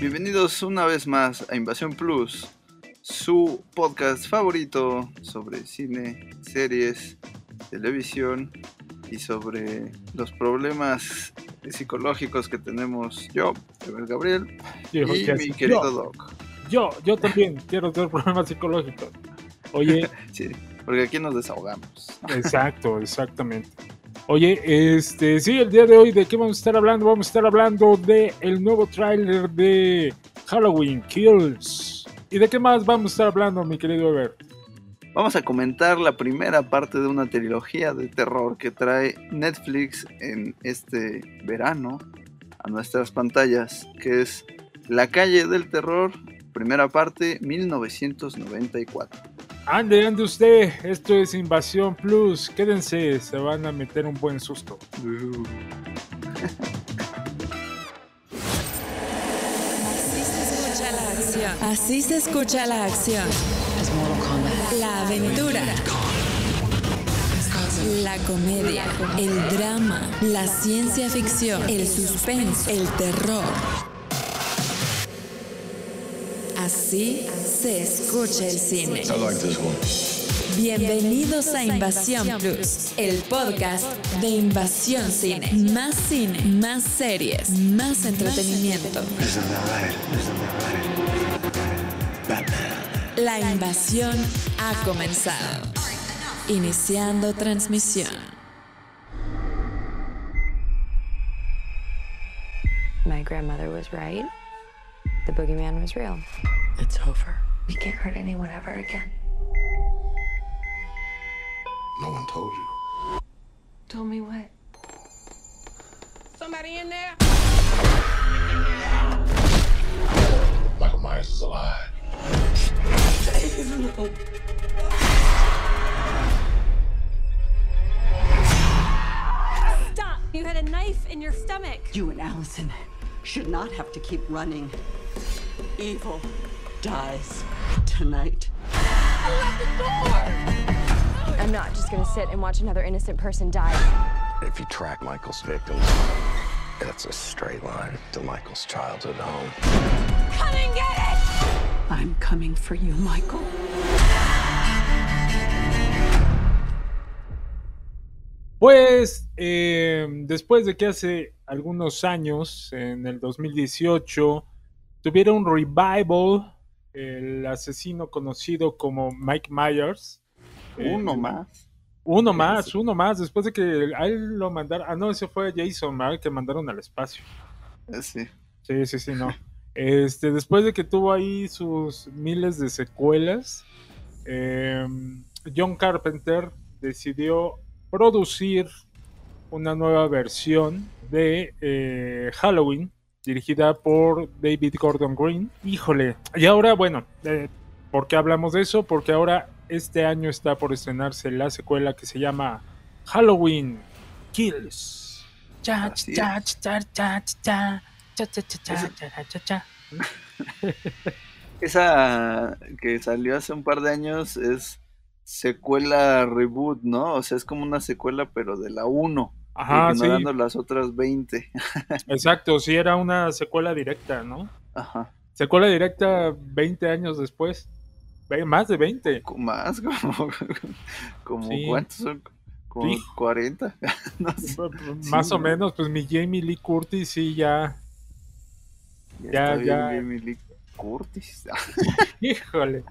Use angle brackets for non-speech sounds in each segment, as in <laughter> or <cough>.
Bienvenidos una vez más a Invasión Plus, su podcast favorito sobre cine, series, televisión y sobre los problemas psicológicos que tenemos yo, Gabriel, y mi querido Doc. Yo, yo también <laughs> quiero tener problemas psicológicos. Oye. <laughs> sí, porque aquí nos desahogamos. Exacto, exactamente. Oye, este, sí, el día de hoy, ¿de qué vamos a estar hablando? Vamos a estar hablando de nuevo tráiler de Halloween Kills. ¿Y de qué más vamos a estar hablando, mi querido Ever? Vamos a comentar la primera parte de una trilogía de terror que trae Netflix en este verano a nuestras pantallas, que es La calle del terror, primera parte, 1994. Ande, ande usted, esto es Invasión Plus, quédense, se van a meter un buen susto. Así se escucha la acción. La aventura. La comedia, el drama, la ciencia ficción, el suspense, el terror. Así se escucha el cine. Bienvenidos a Invasión Plus, el podcast de Invasión Cine. Más cine, más series, más entretenimiento. La invasión ha comenzado. Iniciando transmisión. My grandmother was right. The boogeyman was real. It's over. We can't hurt anyone ever again. No one told you. Told me what? Somebody in there? Michael Myers is alive. Stop! You had a knife in your stomach. You and Allison should not have to keep running. Evil dies tonight. I'm not just gonna sit and watch another innocent person die. If you track Michael's victims, that's a straight line to Michael's childhood home. Come and get it! I'm coming for you, Michael. Pues eh, después de que hace algunos años, en el 2018, tuviera un revival el asesino conocido como Mike Myers. Uno Eh, más. Uno más, uno más, después de que a él lo mandaron. Ah, no, ese fue Jason, ¿verdad? Que mandaron al espacio. Eh, Sí. Sí, sí, sí, no. Este, después de que tuvo ahí sus miles de secuelas, eh, John Carpenter decidió producir una nueva versión de eh, Halloween dirigida por David Gordon Green. Híjole, y ahora, bueno, eh, ¿por qué hablamos de eso? Porque ahora este año está por estrenarse la secuela que se llama Halloween Kills. Cha, Así cha, es. cha, cha, cha, cha, cha, cha, cha, Ese- cha, cha, cha. <laughs> Esa que salió hace un par de años es secuela reboot, ¿no? O sea, es como una secuela, pero de la 1. Ajá, sí, ignorando las otras 20. <laughs> exacto, sí era una secuela directa, ¿no? Ajá. Secuela directa 20 años después. Más de 20. Co- Más, <laughs> como, como Sí. ¿cuántos son? Como Sí. 40. <laughs> no sé. Más o ¿no? menos, pues mi Jamie Lee Curtis sí ya. Ya, bien ya. Jamie Lee Curtis. Híjole.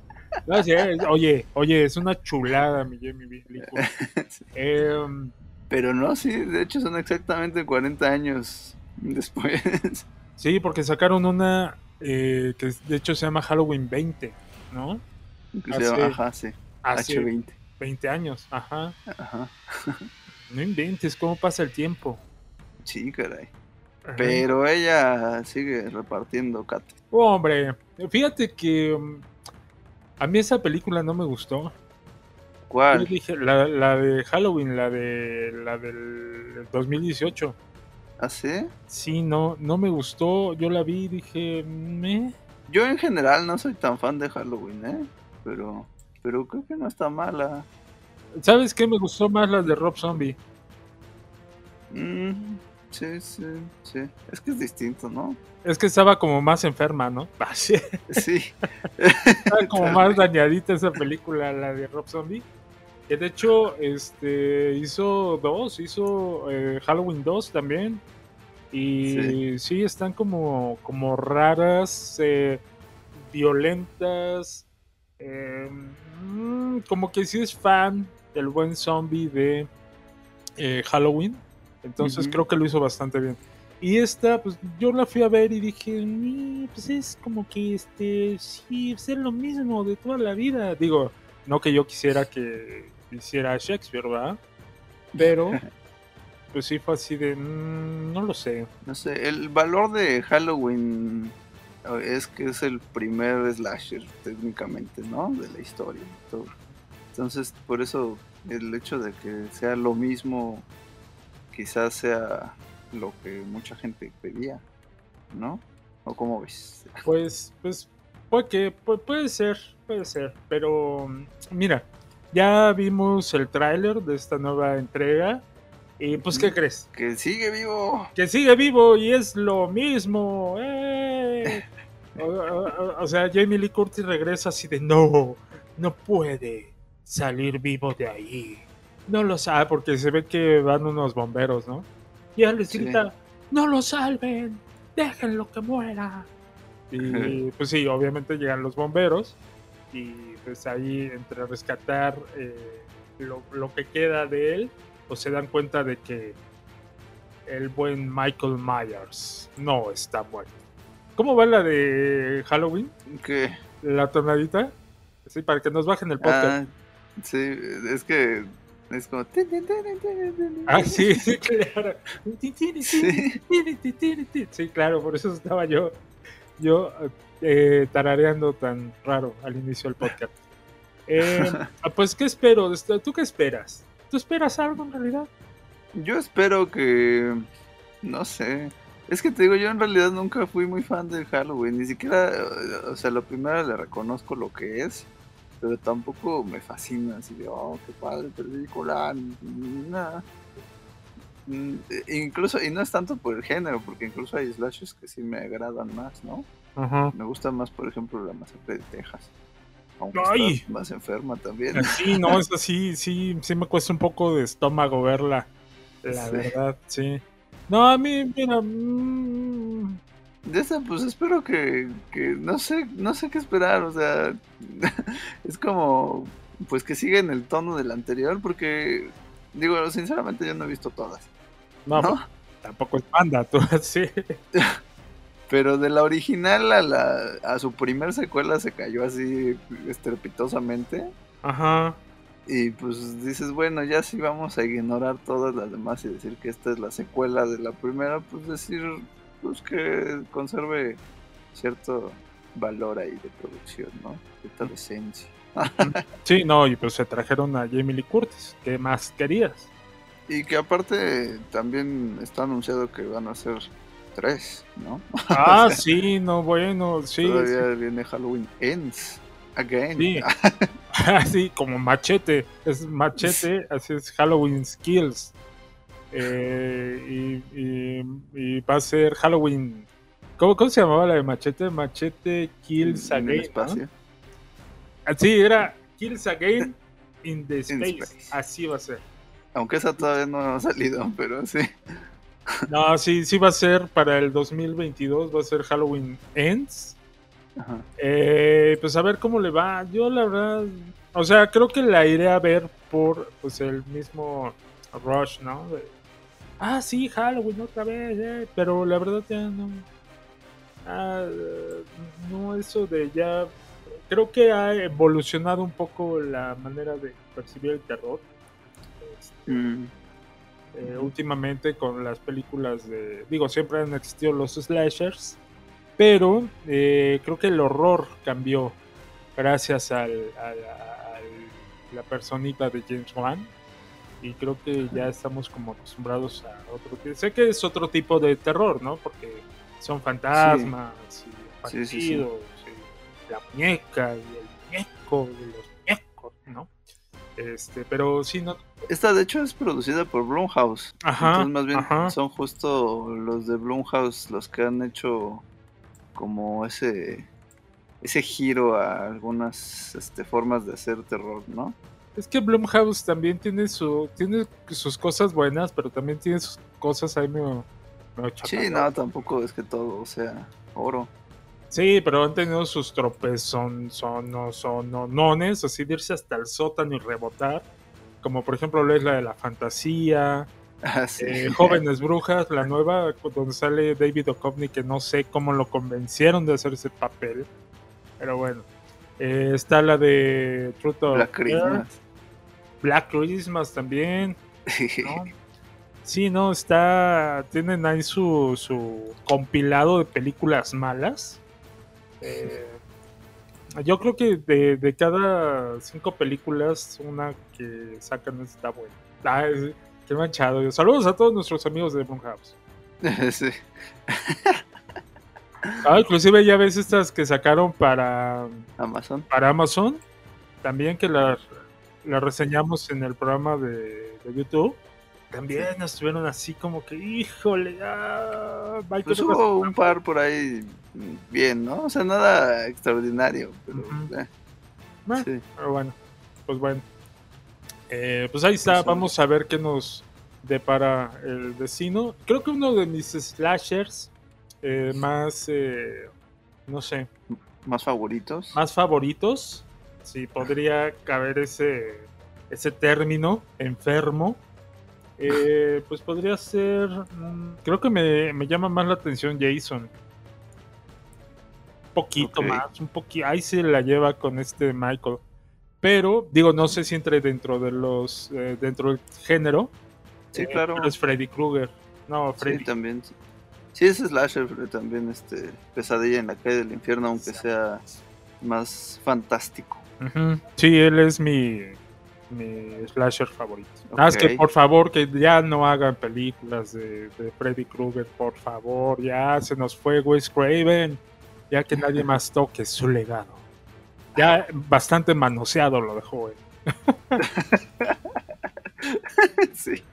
No sé, oye, oye, es una chulada mi Jamie Lee Curtis. <laughs> Em, Pero no, sí, de hecho son exactamente 40 años después. sí, porque sacaron una eh, que de hecho se llama Halloween 20, ¿no? Hace- llama- Ajá, sí. Hace H20. 20 años, ajá. Ajá. No inventes, ¿cómo pasa el tiempo? Sí, caray. Ajá. Pero ella sigue repartiendo cat. Hombre, fíjate que um, a mí esa película no me gustó. Yo ¿Cuál? dije, la, la de Halloween, la de la del 2018. ¿Así? Sí, no, no me gustó. Yo la vi y dije, me. Yo en general no soy tan fan de Halloween, ¿eh? Pero, pero creo que no está mala. ¿Sabes qué? Me gustó más las de Rob Zombie. Mm, Sí, sí, sí. Es que es distinto, ¿no? Es que estaba como más enferma, ¿no? <laughs> Así, Sí. estaba como <laughs> más dañadita esa película, la de Rob Zombie. Que de hecho, este hizo dos, hizo eh, Halloween 2 también. Y sí, están como, como raras, eh, violentas. eh, como que sí es fan del buen zombie de eh, Halloween. Entonces creo que lo hizo bastante bien. Y esta, pues yo la fui a ver y dije, "Mm, pues es como que este, sí, es lo mismo de toda la vida. Digo, no que yo quisiera que hiciera Shakespeare, ¿verdad? Pero, <laughs> pues sí fue así de, "Mm, no lo sé. No sé, el valor de Halloween eh, es que es el primer slasher técnicamente, ¿no? De la historia. Entonces, por eso el hecho de que sea lo mismo quizás sea lo que mucha gente pedía, ¿no? ¿O cómo ves? Pues, pues, puede que, pu- puede ser, puede ser, pero mm, mira, ya vimos el tráiler de esta nueva entrega y pues, ¿qué Ujú. crees? Que sigue vivo. Que sigue vivo y es lo mismo. ¡eh! <laughs> O, o- o sea, Jamie Lee Curtis regresa así de no, no puede salir vivo de ahí. No lo sabe porque se ve que van unos bomberos, ¿no? Y él les Sí. grita, no lo salven, déjenlo que muera. Y <laughs> pues sí, obviamente llegan los bomberos y pues ahí entre rescatar eh, lo, lo que queda de él, pues se dan cuenta de que el buen Michael Myers no está muerto. ¿Cómo va la de Halloween? Que La tonadita. Sí, para que nos bajen el podcast. ah, sí, es que es como Ah, sí, <laughs> sí, claro. Sí. Sí, claro, por eso estaba yo, yo eh, tarareando tan raro al inicio del podcast. Eh, <laughs> ah, pues, ¿qué espero? de esto? ¿Tú qué esperas? ¿Tú esperas algo en realidad? Yo espero que. No sé. Es que te digo, yo en realidad nunca fui muy fan de Halloween. Ni siquiera. O sea, lo primero le reconozco lo que es. Pero tampoco me fascina. Así de, oh, qué padre película. Nada. Mm, e- Incluso, y no es tanto por el género, porque incluso hay slashes que sí me agradan más, ¿no? Ajá. Me gusta más, por ejemplo, la masacre de Texas. Aunque ¡Ay! está más enferma también. Sí, no, <laughs> es así, sí, sí me cuesta un poco de estómago verla. La Sí. verdad, sí. No, a mí, mira, mm, De esa, pues espero que, que no sé, no sé qué esperar, o sea, <laughs> es como, pues que siga en el tono del anterior, porque, digo, sinceramente yo no he visto todas, no, ¿no? pues, tampoco es banda, <laughs> tú, sí. <laughs> Pero de la original a la, a su primer secuela se cayó así estrepitosamente, Ajá. y pues dices, bueno, ya si vamos a ignorar todas las demás y decir que esta es la secuela de la primera, pues decir, pues que conserve cierto valor ahí de producción, ¿no? Cierta decencia. <laughs> Sí, no, y pues se trajeron a Jamie Lee Curtis. ¿Qué más querías? Y que aparte también está anunciado que van a ser tres, ¿no? <laughs> Ah, sí, no, bueno, sí. Todavía viene Halloween Ends Again. Sí. <laughs> Así como machete. Es machete, así es Halloween Skills. Eh, y, y- y va a ser Halloween. ¿Cómo, cómo se llamaba la de machete? Machete Kills Again. ¿no? Así era Kills Again in the In Space. space. Así va a ser. Aunque esa todavía no ha salido, pero sí. No, sí, sí va a ser para el 2022. Va a ser Halloween Ends. Ajá. Eh, pues a ver cómo le va. Yo la verdad, o sea, creo que la iré a ver por pues el mismo rush, ¿no? De, ah, sí, Halloween otra vez, eh", pero la verdad ya no. Ah, no, eso de ya. Creo que ha evolucionado un poco la manera de percibir el terror. Este, Mm, eh, últimamente con las películas de. Digo, siempre han existido los slashers, pero eh, creo que el horror cambió gracias al, al- a la personita de James Wan. Y creo que ya estamos como acostumbrados a otro tipo. Sé que es otro tipo de terror, ¿no? Porque son fantasmas y Sí, sí, sí. aparecidos, y la muñeca y el muñeco y los muñecos, ¿no? Este, pero sí, no. Esta de hecho es producida por Blumhouse. Ajá, Entonces más bien ajá. son justo los de Blumhouse los que han hecho como ese ese giro a algunas este, formas de hacer terror, ¿no? Es que Blumhouse también tiene su tiene sus cosas buenas, pero también tiene sus cosas ahí medio, medio Sí, no, tampoco es que todo sea oro. Sí, pero han tenido sus tropezón, son, no, son, no, nones, así de irse hasta el sótano y rebotar. Como por ejemplo la isla de la fantasía, <laughs> Ah, sí. eh, Jóvenes Brujas, la nueva, donde sale David Duchovny, que no sé cómo lo convencieron de hacer ese papel. Pero bueno. Eh, está la de Truth Black Dare, Christmas. Black Christmas también. <laughs> ¿no? Sí, no, está. Tienen ahí su, su compilado de películas malas. Eh, yo creo que de, de cada cinco películas, una que sacan está buena. Ah, es- qué manchado. Saludos a todos nuestros amigos de Blumhouse. <laughs> sí. Ah, inclusive ya ves estas que sacaron para, Amazon. para Amazon. También que las la reseñamos en el programa de, de YouTube. También estuvieron así como que, híjole, ah, Pues hubo un par por ahí bien, ¿no? O sea, nada extraordinario, pero Ujú. eh, Ah, sí. Pero bueno, pues bueno. Eh, pues ahí está, Pues, vamos a ver qué nos depara el vecino. Creo que uno de mis slashers eh, más, eh, no sé, más favoritos. más favoritos, si podría caber ese, ese término, enfermo. eh, pues podría ser, mm, creo que me, me llama más la atención Jason. Un poquito más, un poquito, ahí se la lleva con este Michael. Pero, digo, no sé si entre dentro de los, eh, dentro del género. Sí, eh, claro. pero es Freddy Krueger. No, Freddy. Sí, también. Sí, es slasher, pero también este pesadilla en la calle del infierno, aunque sea más fantástico. Sí, él es mi, mi slasher favorito. Nada más que por favor que ya no hagan películas de, de Freddy Krueger, por favor, ya se nos fue Wes Craven, ya que nadie <laughs> más toque su legado. Ya bastante manoseado lo dejó él. <laughs> sí.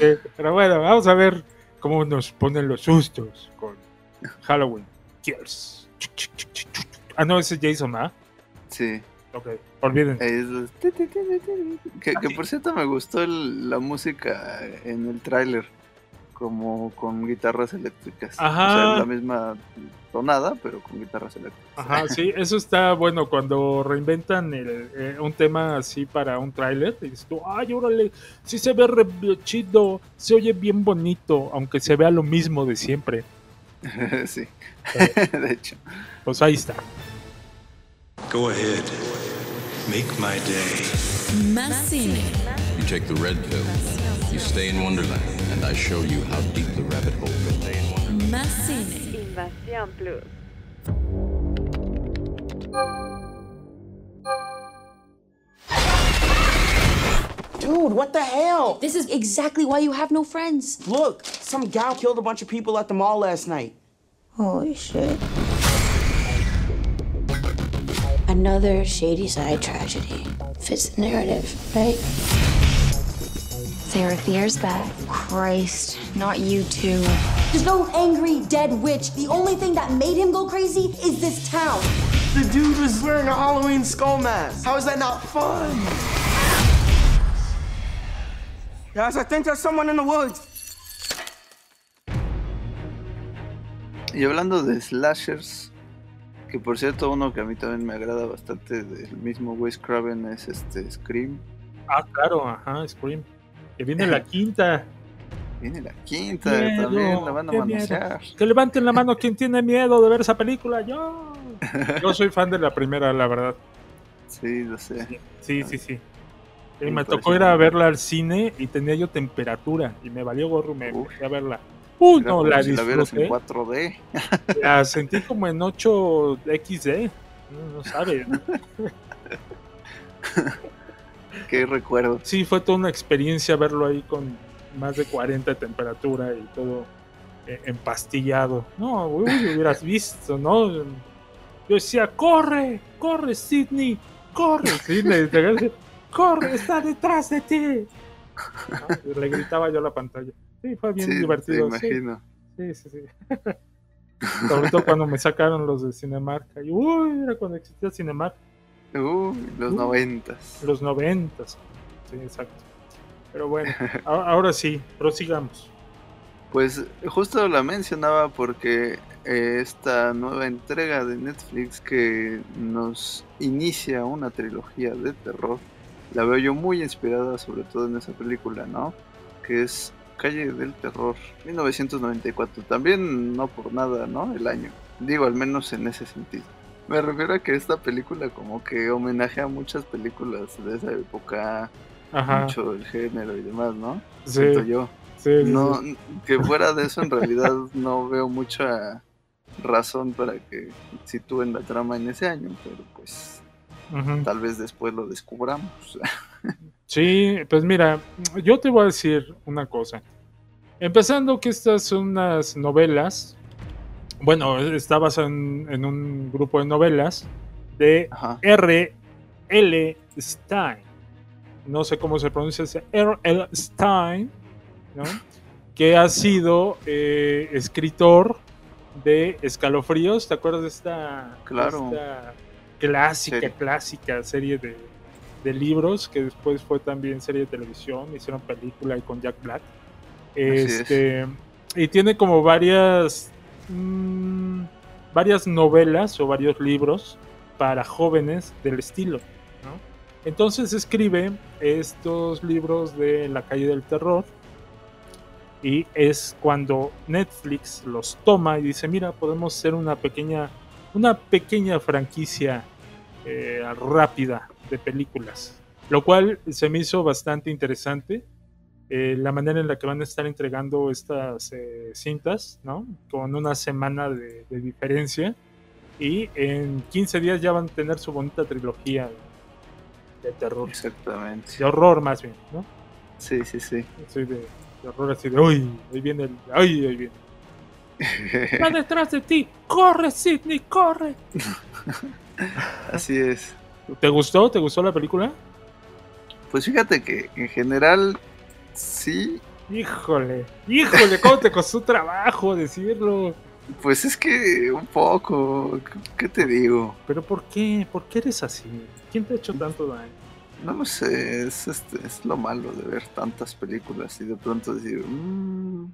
Eh, Pero bueno, vamos a ver cómo nos ponen los sustos con Halloween. Kills. Ah, no, ese es Jason, ¿ah? Sí. Ok, olviden. Es ti. Que, que por cierto me gustó el- la música en el tráiler, como con guitarras eléctricas. Ajá. O sea, la misma tonada, pero con guitarras eléctricas. Ajá, sí, eso está bueno cuando reinventan el, eh, un tema así para un tráiler. Y dices tú, ay, órale, sí se ve re chido, se oye bien bonito, aunque se vea lo mismo de siempre. <laughs> sí. Sí. <laughs> de hecho. Pues ahí está. Go ahead. Make my day. Más cine. You take the red pill, you stay in Wonderland, and I show you how deep the rabbit hole goes. Más cine. Invasión Plus. Dude, what the hell? This is exactly why you have no friends. Look, some gal killed a bunch of people at the mall last night. Holy shit. Another shady side tragedy. Fits the narrative, right? Sarah Fier's back. Christ, not you too. There's no angry dead witch. The only thing that made him go crazy is this town. The dude was wearing a Halloween skull mask. How is that not fun? Guys, I think there's someone in the woods. Y hablando de slashers, que por cierto uno que a mí también me agrada bastante del mismo Wes Craven es este Scream. Ah, claro, ajá, Scream. Que viene la <laughs> quinta. Viene la quinta, Miedo, también la van a manosear. Que levanten la mano <laughs> quien tiene miedo de ver esa película. Yo. <laughs> Yo soy fan de la primera, la verdad. Sí, lo sé. Sí, sí, sí. Y Me tocó ir a verla al cine y tenía yo temperatura y me valió gorro, me a verla. Era no, la si la vieras en disfruté. 4D. <laughs> La sentí como en 8XD. No, no sabes. <laughs> Qué recuerdo. Sí, fue toda una experiencia verlo ahí con más de 40 de temperatura y todo eh, empastillado. No, uy, hubieras <laughs> visto, ¿no? Yo decía, corre, corre, Sidney, corre, Sidney, corre, está detrás de ti. Le gritaba yo a la pantalla. Sí, fue bien Sí, divertido. te sí. imagino. Sí, sí, sí. <laughs> Sobre todo cuando me sacaron los de Cinemark. Y, uy, era cuando existía Cinemark. Uy, los Uh. noventas. Los noventas. Sí, exacto. Pero bueno, <laughs> a- ahora sí, prosigamos. Pues justo la mencionaba porque eh, esta nueva entrega de Netflix que nos inicia una trilogía de terror, la veo yo muy inspirada sobre todo en esa película, ¿no? Que es Calle del Terror, 1994. También no por nada, ¿no? El año. Digo, al menos en ese sentido. Me refiero a que esta película como que homenajea a muchas películas de esa época, Ajá. mucho el género y demás, ¿no? Sí. Siento yo. Sí, sí, No, sí. que fuera de eso en <laughs> realidad no veo mucha razón para que sitúen la trama en ese año, pero pues tal vez después lo descubramos. Sí, pues mira, yo te voy a decir una cosa. Empezando que estas son unas novelas, bueno, está basado en, en un grupo de novelas de R. L. Stein. No sé cómo se pronuncia ese R. L. Stein, ¿no? que ha sido eh, escritor de Escalofríos. ¿Te acuerdas de esta, Claro. esta clásica, Serie. clásica serie de, de libros que después fue también serie de televisión? Hicieron película y con Jack Black. Es. Este, y tiene como varias mm, varias novelas o varios libros para jóvenes del estilo. Entonces escribe estos libros de La calle del terror y es cuando Netflix los toma y dice, mira, podemos hacer una pequeña, una pequeña franquicia eh, rápida de películas. Lo cual se me hizo bastante interesante. Eh, la manera en la que van a estar entregando estas eh, cintas, ¿no? Con una semana de, de diferencia. Y en 15 días ya van a tener su bonita trilogía de, terror. Exactamente. De horror más bien, ¿no? Sí, sí, sí. Sí, de, de horror así de, uy, ahí viene el, ay, ahí viene. <laughs> Está detrás de ti, corre Sidney, corre. Así es. ¿Te gustó? ¿Te gustó la película? Pues fíjate que en general sí, Híjole, híjole, ¿cómo te costó trabajo decirlo? pues es que un poco, ¿qué te digo? ¿Pero por qué? ¿Por qué eres así? ¿Quién te ha hecho tanto daño? No lo sé, es, este, es lo malo de ver tantas películas y de pronto decir... "Mm".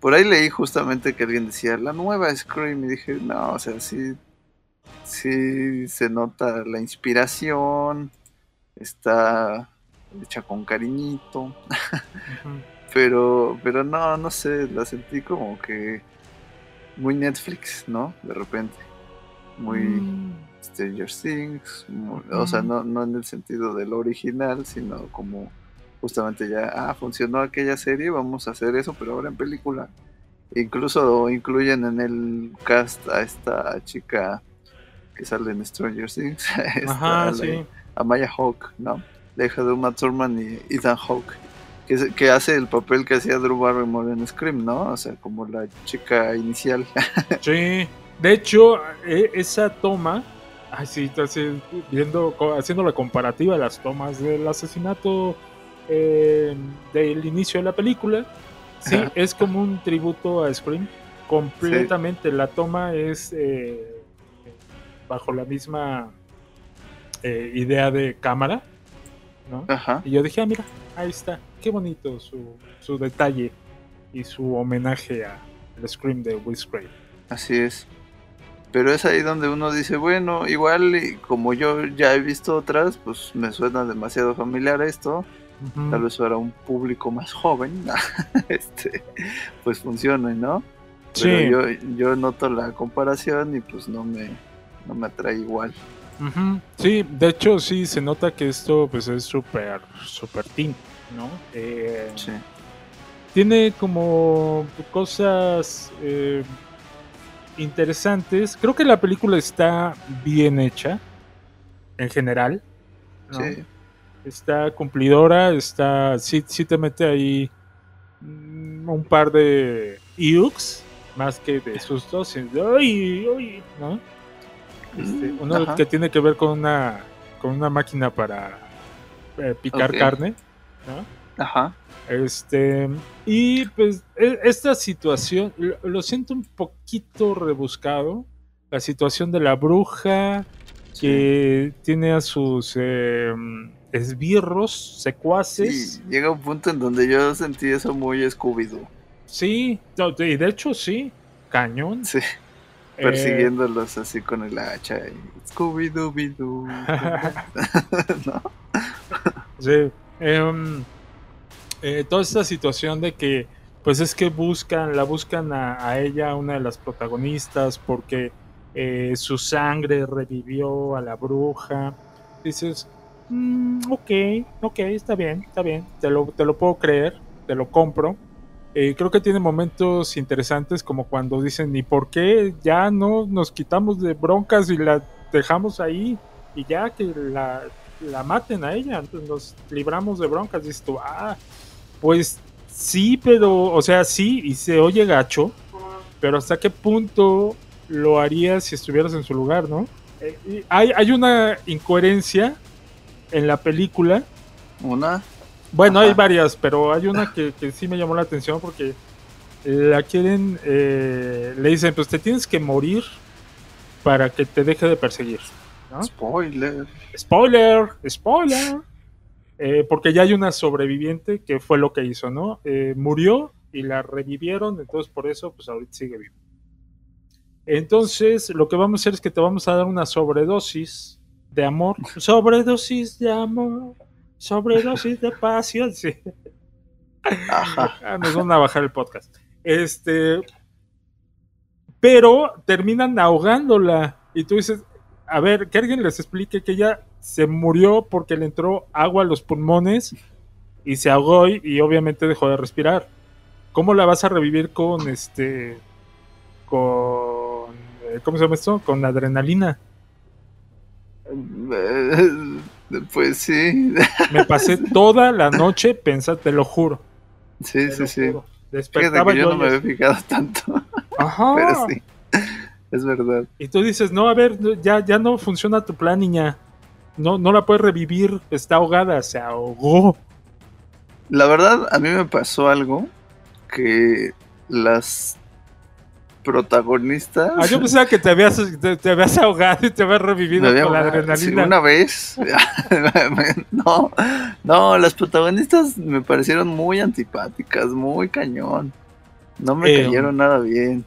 Por ahí leí justamente que alguien decía, la nueva Scream, y dije, no, o sea, sí, sí se nota la inspiración, está hecha con cariñito, pero, pero no, no sé, la sentí como que muy Netflix, ¿no? De repente, muy... Mm. Stranger Things, muy- o sea, no, no en el sentido del original, sino como justamente ya, ah, funcionó aquella serie, vamos a hacer eso, pero ahora en película. Incluso incluyen en el cast a esta chica que sale en Stranger Things, <laughs> esta, Ajá, la- sí. a Maya Hawk, ¿no? La hija de Uma Thurman y Ethan Hawke, que, que hace el papel que hacía Drew Barrymore en Scream, ¿no? O sea, como la chica inicial. <laughs> Sí, de hecho, e- esa toma, así, viendo, co- haciendo la comparativa de las tomas del asesinato eh, del inicio de la película, sí, Ajá. es como un tributo a Scream, completamente. La toma es eh, bajo la misma eh, idea de cámara, ¿no? Ajá. Y yo dije, ah, mira, ahí está, qué bonito su, su detalle y su homenaje a el Scream de Will Craven. Así es. Pero es ahí donde uno dice, bueno, igual y como yo ya he visto otras, pues me suena demasiado familiar esto. Tal vez para un público más joven, <laughs> este, pues funcione, ¿no? Pero yo, yo noto la comparación y pues no me, no me atrae igual. Ujú. Sí, de hecho sí se nota que esto pues es súper, súper teen, ¿no? Eh, Sí. Tiene como cosas eh, interesantes. Creo que la película está bien hecha, en general. ¿no? Sí. Está cumplidora, está sí, sí te mete ahí mm, un par de iux, más que de sustos. "Ay, ay", ¿no? Este, uno ajá. que tiene que ver con una con una máquina para eh, picar carne, ¿no? Ajá. Este, y pues e- esta situación, lo- siento un poquito rebuscado, la situación de la bruja que tiene a sus eh, esbirros, secuaces. Sí, llega un punto en donde yo sentí eso muy Scooby-Doo. Sí, y de hecho sí, cañón. Sí. Eh, Persiguiéndolos así con el hacha. y Scooby-Doo. <laughs> ¿No? Sí. em, eh, toda esta situación de que, pues es que buscan, la buscan a, a ella, una de las protagonistas, porque eh, su sangre revivió a la bruja. Dices, "Mm, ok, ok, está bien, está bien, te lo, te lo puedo creer, te lo compro. Eh, creo que tiene momentos interesantes como cuando dicen, ¿y por qué ya no nos quitamos de broncas y la dejamos ahí? Y ya que la, la maten a ella, entonces nos libramos de broncas. Dices tú, ah, pues sí, pero, o sea, sí, y se oye gacho, pero ¿hasta qué punto lo harías si estuvieras en su lugar, no? Eh, hay, hay una incoherencia en la película. Una. Bueno, hay Ajá. varias, pero hay una que, que sí me llamó la atención porque la quieren, eh, le dicen, pues te tienes que morir para que te deje de perseguir. ¿no? Spoiler. Spoiler, spoiler. Eh, porque ya hay una sobreviviente que fue lo que hizo, ¿no? Eh, murió y la revivieron, entonces por eso, pues ahorita sigue vivo. Entonces, lo que vamos a hacer es que te vamos a dar una sobredosis de amor. Sobredosis de amor. Sobredosis <laughs> de pasión. Sí. <laughs> Ah, Nos van a bajar el podcast. Este. Pero terminan ahogándola. Y tú dices, a ver, que alguien les explique que ella se murió porque le entró agua a los pulmones y se ahogó y, y obviamente dejó de respirar. ¿Cómo la vas a revivir con este. con. eh, ¿Cómo se llama esto? Con adrenalina. Pues sí. Me pasé <laughs> toda la noche pensando, te lo juro. Sí, te sí, sí. juro. Despertaba que yo yo no me había fijado tanto. Ajá. <laughs> Pero sí. Es verdad. Y tú dices, no, a ver, ya, ya no funciona tu plan, niña. No, no la puedes revivir, está ahogada, se ahogó. La verdad, a mí me pasó algo que las protagonistas. Ah, yo pensaba que te habías, te, te habías ahogado y te habías revivido había con la adrenalina. sí, una vez. <laughs> no, no, las protagonistas me parecieron muy antipáticas, muy cañón. No me Eh, cayeron nada bien.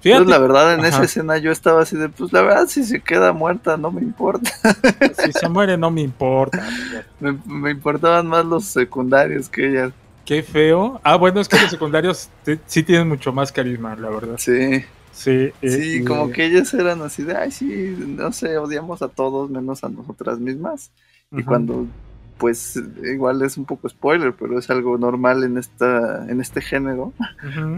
Fíjate- Entonces, la verdad, en esa escena yo estaba así de, pues la verdad, si se queda muerta, no me importa. Si se muere, no me importa. <laughs> Me, me importaban más los secundarios que ellas. Qué feo. Ah, bueno, es que los secundarios te- sí tienen mucho más carisma, la verdad. Sí. Sí, eh, Sí, como que ellas eran así de, ay, sí, no sé, odiamos a todos menos a nosotras mismas. Y cuando, pues, igual es un poco spoiler, pero es algo normal en esta, en este género,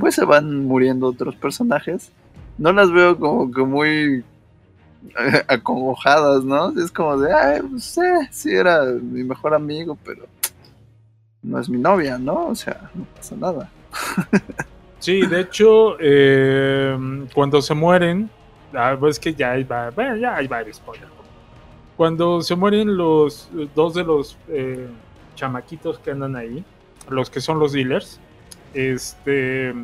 pues se van muriendo otros personajes. No las veo como que muy eh, acongojadas, ¿no? Es como de, ay, pues, eh, sí era mi mejor amigo, pero no es mi novia, ¿no? O sea, no pasa nada. Sí, de hecho, eh, cuando se mueren, ah, pues es que ya hay, bueno, ya hay varios spoilers. Cuando se mueren los dos de los eh, chamaquitos que andan ahí, los que son los dealers, este,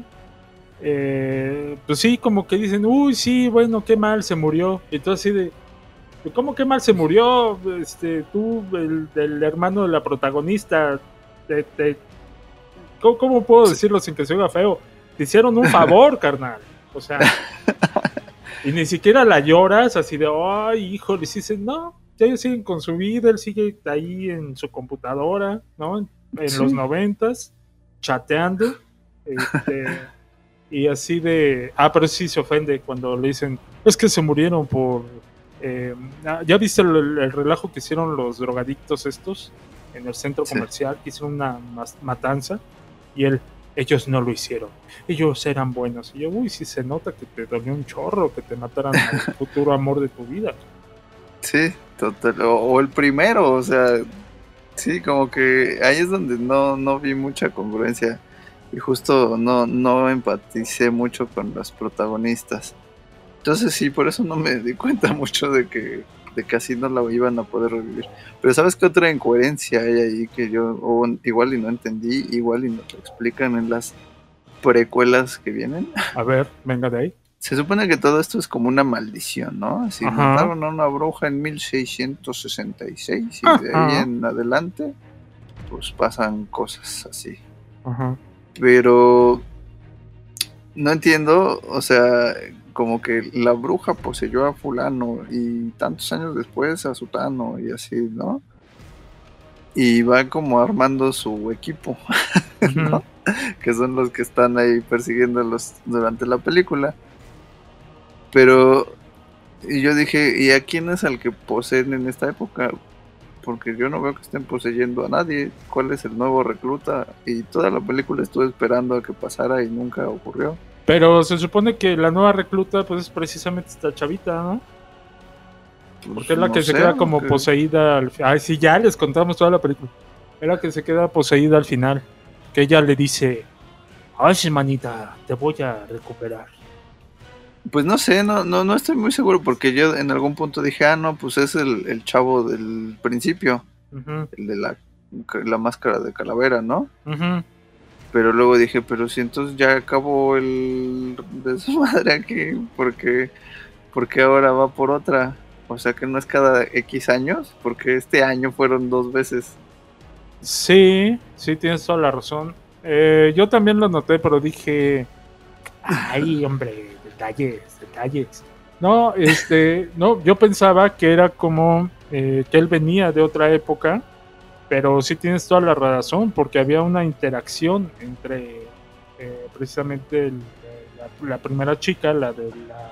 eh, pues sí, como que dicen, uy, sí, bueno, qué mal se murió. Y tú así de, ¿cómo qué mal se murió? Este, tú, el hermano de la protagonista, te- te- ¿cómo, cómo puedo decirlo sin que se oiga feo? Te hicieron un favor, <laughs> carnal. O sea, y ni siquiera la lloras así de, ay, híjole, y dices, no, ya ellos siguen con su vida, él sigue ahí en su computadora, ¿no? En, en Sí. los noventas, chateando. este, y así de, ah, pero sí se ofende cuando le dicen, es que se murieron por... eh, ah, ¿Ya viste el, el relajo que hicieron los drogadictos estos en el centro Sí. comercial? Que hicieron una matanza y él, ellos no lo hicieron, ellos eran buenos. Y yo, uy, sí se nota que te dolió un chorro, que te mataran al <laughs> futuro amor de tu vida. Sí, total. O, o el primero, o sea, sí, como que ahí es donde no, no vi mucha congruencia. Y justo no, no empaticé mucho con las protagonistas. Entonces sí, por eso no me di cuenta <laughs> mucho de que de que así no la iban a poder revivir. Pero ¿sabes qué otra incoherencia hay ahí que yo o igual y no entendí, igual y no lo explican en las precuelas que vienen? A ver, venga de ahí. Se supone que todo esto es como una maldición, ¿no? Si Ajá. mataron a una bruja en 1666 y de ahí en adelante, pues pasan cosas así. Ajá. Pero no entiendo, o sea, como que la bruja poseyó a fulano y tantos años después a sutano y así, ¿no? Y va como armando su equipo, <laughs> ¿no? Que son los que están ahí persiguiéndolos durante la película. Pero y yo dije, ¿y a quién es al que poseen en esta época? Porque yo no veo que estén poseyendo a nadie. ¿Cuál es el nuevo recluta? Y toda la película estuve esperando a que pasara y nunca ocurrió. Pero se supone que la nueva recluta, pues es precisamente esta chavita, ¿no? Porque es la no que se queda como poseída al fi- Ay, sí, ya les contamos toda la película. Es la que se queda poseída al final. Que ella le dice: Ay, manita, te voy a recuperar. Pues no sé, no, no, no estoy muy seguro porque yo en algún punto dije, ah, no, pues es el, el chavo del principio, el de la, la máscara de calavera, ¿no? ujú. Pero luego dije, pero si entonces ya acabó el desmadre aquí, porque, porque ahora va por otra. O sea que no es cada X años, porque este año fueron dos veces. Sí, sí, tienes toda la razón. Eh, yo también lo noté, pero dije, ay, hombre, detalles, detalles. No, este, no, yo pensaba que era como eh, que él venía de otra época, pero sí tienes toda la razón, porque había una interacción entre eh, precisamente el- la, la primera chica, la de la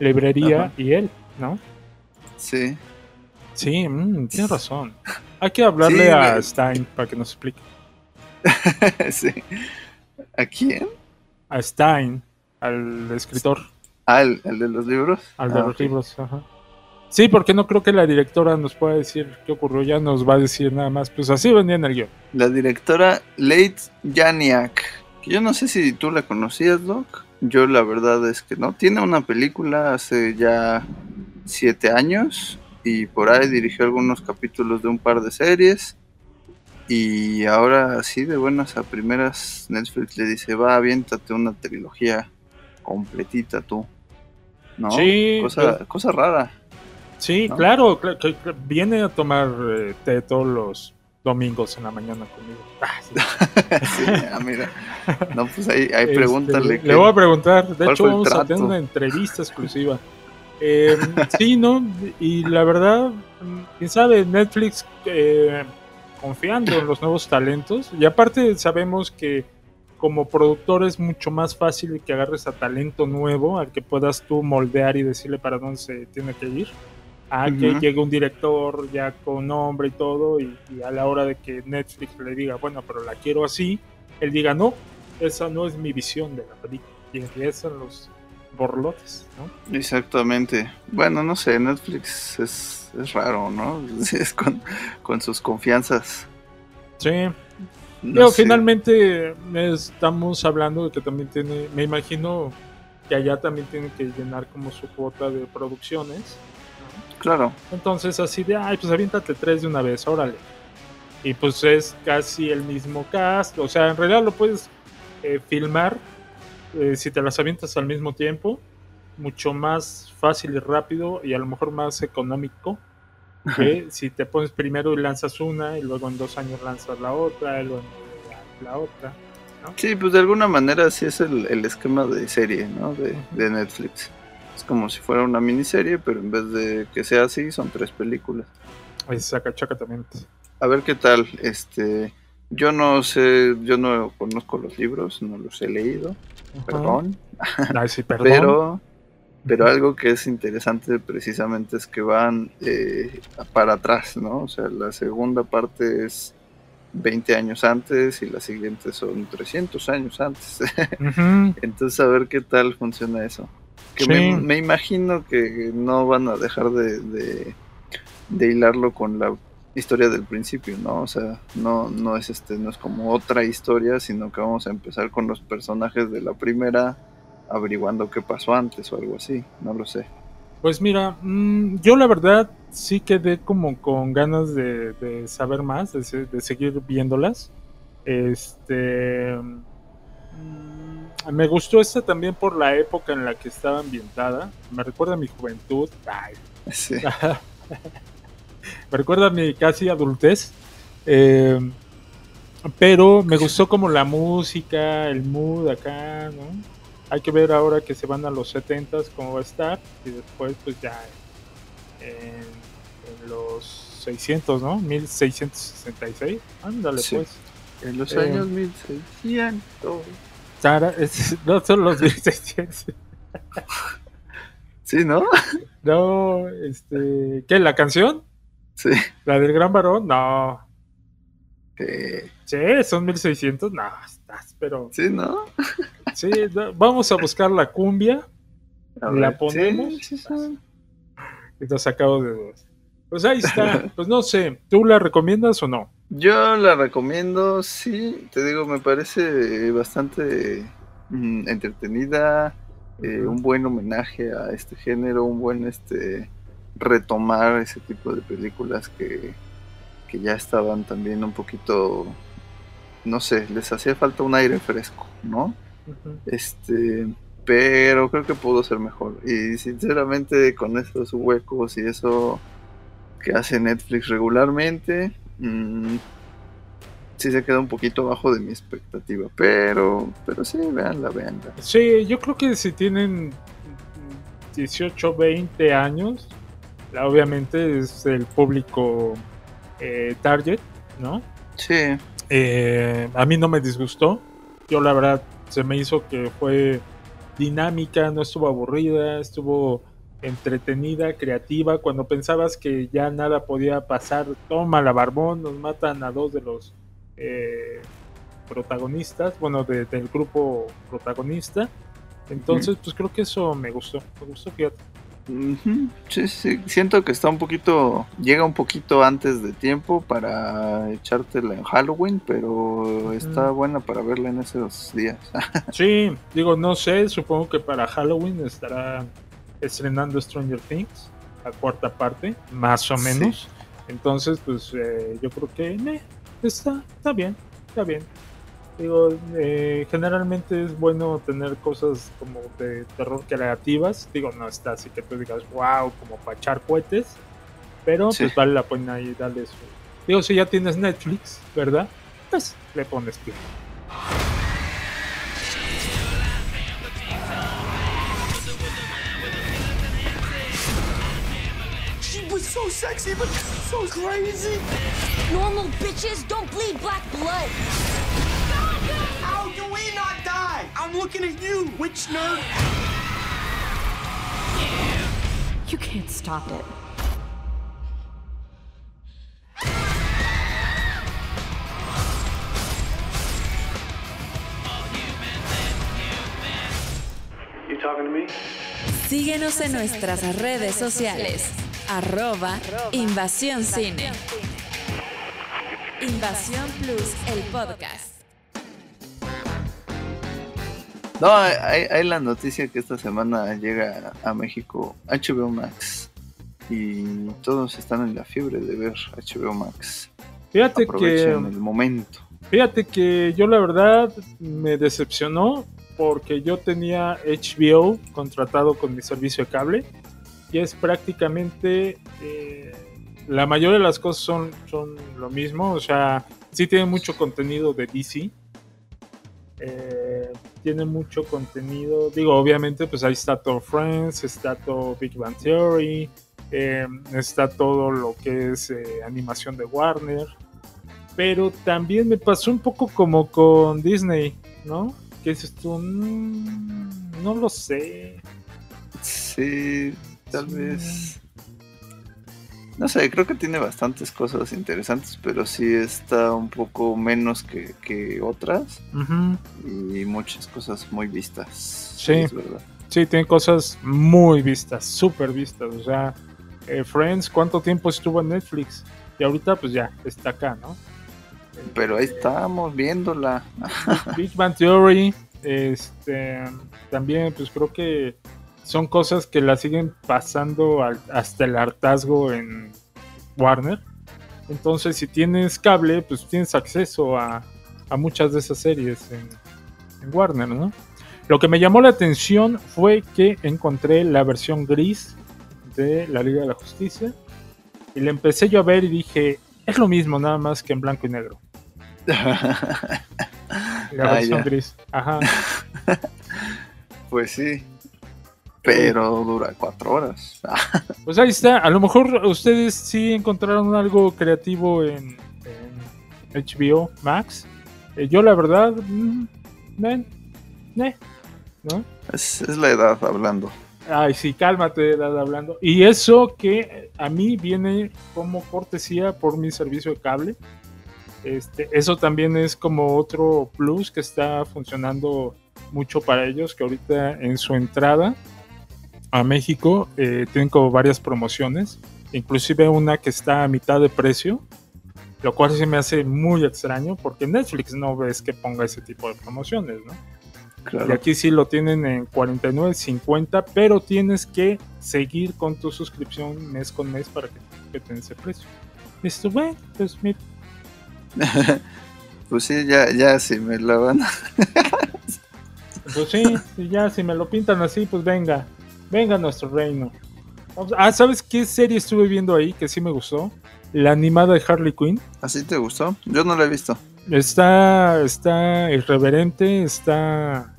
librería, Ajá. y él, ¿no? Sí. Sí, mm, tienes razón. Hay que hablarle Sí, a Stein para que nos explique. <laughs> sí. ¿A quién? A Stein, al escritor, Ah, el, el de los libros. al de Ah, los libros. Ajá. Sí, porque no creo que la directora nos pueda decir qué ocurrió, ya nos va a decir nada más. Pues así venía en el guion. La directora Late Janiak. Que yo no sé si tú la conocías, Doc. Yo la verdad es que no. Tiene una película hace ya siete años. Y por ahí dirigió algunos capítulos de un par de series. Y ahora así de buenas a primeras Netflix le dice, va, aviéntate una trilogía completita tú. ¿No? Sí, Cosa, cosa rara. Sí, ¿No? claro, cla- que- que viene a tomar eh, té todos los domingos en la mañana conmigo. Ah, sí. <laughs> Sí, ah, mira. No, pues ahí, ahí Este, pregúntale. Le qué- voy a preguntar. De ¿Cuál hecho, vamos a tener una entrevista exclusiva. Eh, <laughs> sí, ¿no? Y la verdad, quién sabe, Netflix eh, confiando en los nuevos talentos. Y aparte, sabemos que como productor es mucho más fácil que agarres a talento nuevo al que puedas tú moldear y decirle para dónde se tiene que ir. A que llegue un director ya con nombre y todo, y, y a la hora de que Netflix le diga, bueno, pero la quiero así, él diga, no, esa no es mi visión de la película. Y empiezan los borlotes, ¿no? Exactamente. Bueno, no sé, Netflix es, es raro, ¿no? <laughs> Es con, con sus confianzas. Sí. No Pero sé. finalmente estamos hablando de que también tiene, me imagino que allá también tiene que llenar como su cuota de producciones. Claro. Entonces así de, ay, pues aviéntate tres de una vez, órale. Y pues es casi el mismo cast, o sea, en realidad lo puedes eh, filmar eh, si te las avientas al mismo tiempo, mucho más fácil y rápido y a lo mejor más económico <laughs> que si te pones primero y lanzas una y luego en dos años lanzas la otra y luego la, la otra. ¿no? Sí, pues de alguna manera sí es el, el esquema de serie, ¿no? De, de Netflix. Como si fuera una miniserie, pero en vez de que sea así, son tres películas. Exactamente. A ver qué tal. Este, yo no sé, yo no conozco los libros, no los he leído. Perdón. <laughs> Ay, sí, perdón. Pero, pero algo que es interesante precisamente es que van eh, para atrás, ¿no? O sea, la segunda parte es 20 años antes y la siguiente son 300 años antes. <laughs> Entonces, a ver qué tal funciona eso. Que Sí. me, me imagino que no van a dejar de, de, de hilarlo con la historia del principio, ¿no? O sea, no, no es este, no es como otra historia, sino que vamos a empezar con los personajes de la primera, averiguando qué pasó antes o algo así, no lo sé. Pues mira, mm, yo la verdad sí quedé como con ganas de, de saber más, de, de seguir viéndolas. Este. Me gustó esta también por la época en la que estaba ambientada. Me recuerda a mi juventud. Ay, Sí. <laughs> me recuerda a mi casi adultez. Eh, pero me gustó como la música, el mood acá, ¿no? Hay que ver ahora que se van a los 70s cómo va a estar. Y después, pues ya en, en los 600, ¿no? 1666. Ándale, Sí. pues. En los Eh, años 1600. Sara, es- no son los 1600. Sí, ¿no? No, este. ¿Qué? ¿La canción? Sí. ¿La del gran varón? No. Eh, Sí, son 1600. No, estás, pero. sí, ¿no? Sí, no, vamos a buscar la cumbia. A la ponemos sí, sí, sí. sacamos de. Pues ahí está. <laughs> Pues no sé, ¿tú la recomiendas o no? Yo la recomiendo, sí, te digo, me parece bastante mm, entretenida, eh, un buen homenaje a este género, un buen este retomar ese tipo de películas que, que ya estaban también un poquito, no sé, les hacía falta un aire fresco, ¿no? Este, pero creo que pudo ser mejor. Y sinceramente, con esos huecos y eso que hace Netflix regularmente, mm, sí se queda un poquito abajo de mi expectativa. Pero, pero sí, véanla, véanla. Sí, yo creo que si tienen 18, 20 años, obviamente es el público eh, target, ¿no? Sí, Eh, a mí no me disgustó. Yo la verdad se me hizo que fue dinámica, no estuvo aburrida, estuvo entretenida, creativa. Cuando pensabas que ya nada podía pasar, toma la barbón, nos matan a dos de los eh, protagonistas, bueno, de- del grupo protagonista. Entonces, pues creo que eso me gustó, me gustó, fíjate. Sí, siento que está un poquito, llega un poquito antes de tiempo para echártela en Halloween, pero está buena para verla en esos días. <laughs> Sí, digo, no sé, supongo que para Halloween estará estrenando Stranger Things, la cuarta parte, más o Sí. menos. Entonces, pues eh, yo creo que meh, está, está bien, está bien. Digo, eh, generalmente es bueno tener cosas como de terror creativas. Digo, no está así que tú digas, wow, como para echar cohetes. Pero Sí. pues vale la pena ahí darle su... Digo, si ya tienes Netflix, ¿verdad? Pues le pones play. Sexy, but so crazy. Normal bitches don't bleed black blood. How do we not die? I'm looking at you, witch nerd. You can't stop it. You talking to me? Síguenos en nuestras redes sociales. Arroba Invasión Cine. Invasión Plus, el podcast. No, hay, hay la noticia que esta semana llega a México HBO Max y todos están en la fiebre de ver HBO Max. Fíjate Aprovechen que... el momento. Fíjate que yo la verdad me decepcionó porque yo tenía HBO contratado con mi servicio de cable y es prácticamente eh, la mayoría de las cosas son, son lo mismo, o sea, sí tiene mucho contenido de DC, eh, tiene mucho contenido, digo, obviamente pues ahí está todo Friends, está todo Big Bang Theory, eh, está todo lo que es animación de Warner, pero también me pasó un poco como con Disney, ¿no? Que dices tú, "Mm, no lo sé. Sí, tal vez. No sé, creo que tiene bastantes cosas interesantes, pero sí está un poco menos que, que otras y muchas cosas muy vistas. Sí. Es verdad. Sí, tiene cosas muy vistas, súper vistas. O sea, eh, Friends, ¿cuánto tiempo estuvo en Netflix? Y ahorita pues ya, está acá, ¿no? Pero ahí estamos viéndola. Big Bang Theory, este, también pues creo que son cosas que la siguen pasando al- hasta el hartazgo en Warner. Entonces, si tienes cable, pues tienes acceso a, a muchas de esas series en, en Warner, ¿no? Lo que me llamó la atención fue que encontré la versión gris de la Liga de la Justicia y la empecé yo a ver y dije, es lo mismo, nada más que en blanco y negro. <laughs> La versión gris. Ajá. <laughs> Pues sí. Pero dura cuatro horas. <laughs> Pues ahí está. A lo mejor ustedes sí encontraron algo creativo en, en HBO Max. Eh, yo la verdad, mm, eh, ¿no? Es, es la edad hablando. Ay, sí, cálmate, edad hablando. Y eso que a mí viene como cortesía por mi servicio de cable. Este, eso también es como otro plus que está funcionando mucho para ellos, que ahorita en su entrada a México eh, tienen como varias promociones, inclusive una que está a mitad de precio, lo cual se me hace muy extraño porque Netflix no ves que ponga ese tipo de promociones, ¿no? Claro. Y aquí sí lo tienen en 49.50, pero tienes que seguir con tu suscripción mes con mes para que, que te den ese precio. Esto, bueno, pues mira, <laughs> Pues sí, ya, ya si me la van pues sí, ya si me lo pintan así, pues venga, venga a nuestro reino. Ah, ¿sabes qué serie estuve viendo ahí que sí me gustó? La animada de Harley Quinn. ¿Así te gustó? Yo no la he visto. Está, está irreverente, está...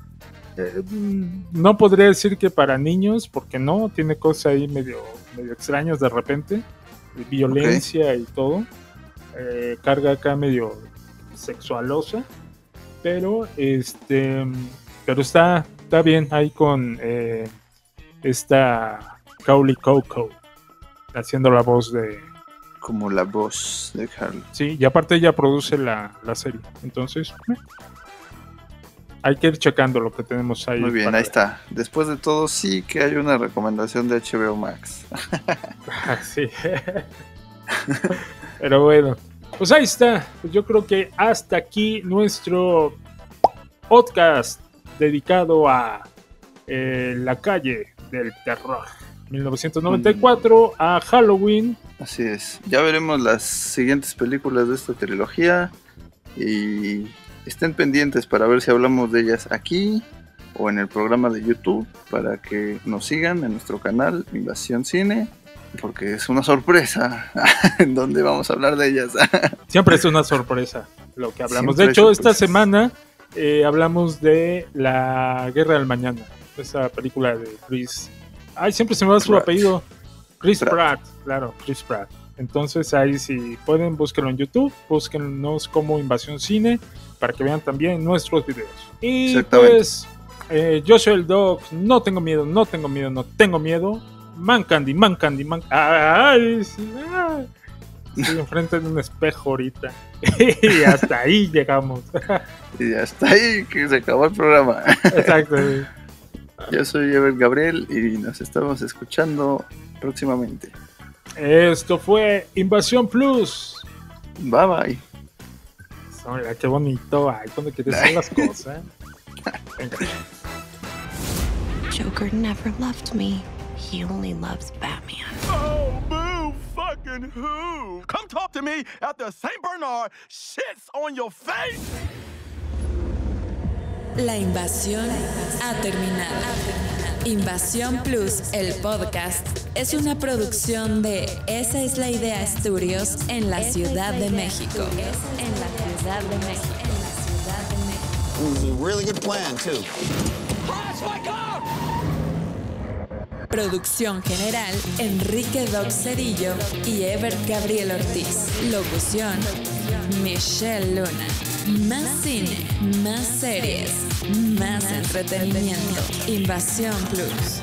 eh, mm, no podría decir que para niños, porque no, tiene cosas ahí medio, medio extrañas de repente, violencia y todo. Eh, carga acá medio sexualosa, pero este, pero está, está bien ahí con eh, esta Cowley Coco haciendo la voz de, Como la voz de Harley. Sí, y aparte ella produce la, la serie. Entonces, eh, hay que ir checando lo que tenemos ahí. Muy bien, para ahí está. Después de todo, sí que hay una recomendación de HBO Max. <laughs> Ah, sí. Pero bueno, pues ahí está. Pues yo creo que hasta aquí nuestro podcast dedicado a eh, la calle del terror. 1994 a Halloween. Así es. Ya veremos las siguientes películas de esta trilogía. Y estén pendientes para ver si hablamos de ellas aquí o en el programa de YouTube. Para que nos sigan en nuestro canal Invasión Cine. Porque es una sorpresa <laughs> en donde vamos a hablar de ellas. <laughs> Siempre es una sorpresa lo que hablamos. Siempre de hecho, esta semana eh, hablamos de La Guerra del Mañana, esa película de Chris. Ay, siempre se me va su Pratt. apellido. Chris Pratt. Pratt. claro, Chris Pratt. Entonces ahí si pueden, búsquenlo en YouTube, búsquenos como Invasión Cine para que vean también nuestros videos. Y pues, eh, yo soy el Doc, no tengo miedo, no tengo miedo, no tengo miedo. Man Candy, Man Candy, Man Ay, sí, ay. Estoy <laughs> enfrente de un espejo ahorita. <laughs> y hasta ahí llegamos. <laughs> y hasta ahí que se acabó el programa. Exacto. Yo soy Ever Gabriel y nos estamos escuchando próximamente. Esto fue Invasión Plus. Bye bye. Hola, qué bonito. Ay, cuando quieres hacer las cosas. Venga. <laughs> Joker never loved me. He only loves Batman. Oh, boo fucking who? Come talk to me after St. Bernard shits on your face. La invasión ha terminado. Invasión Plus, el podcast, es una producción de Esa es la idea Estudios en la Ciudad de México. En la Ciudad de México. It was a really good plan, too. Producción general, Enrique Doc Cerillo y Ever Gabriel Ortiz. Locución, Michelle Luna. Más cine, más series, más entretenimiento. Invasión Plus.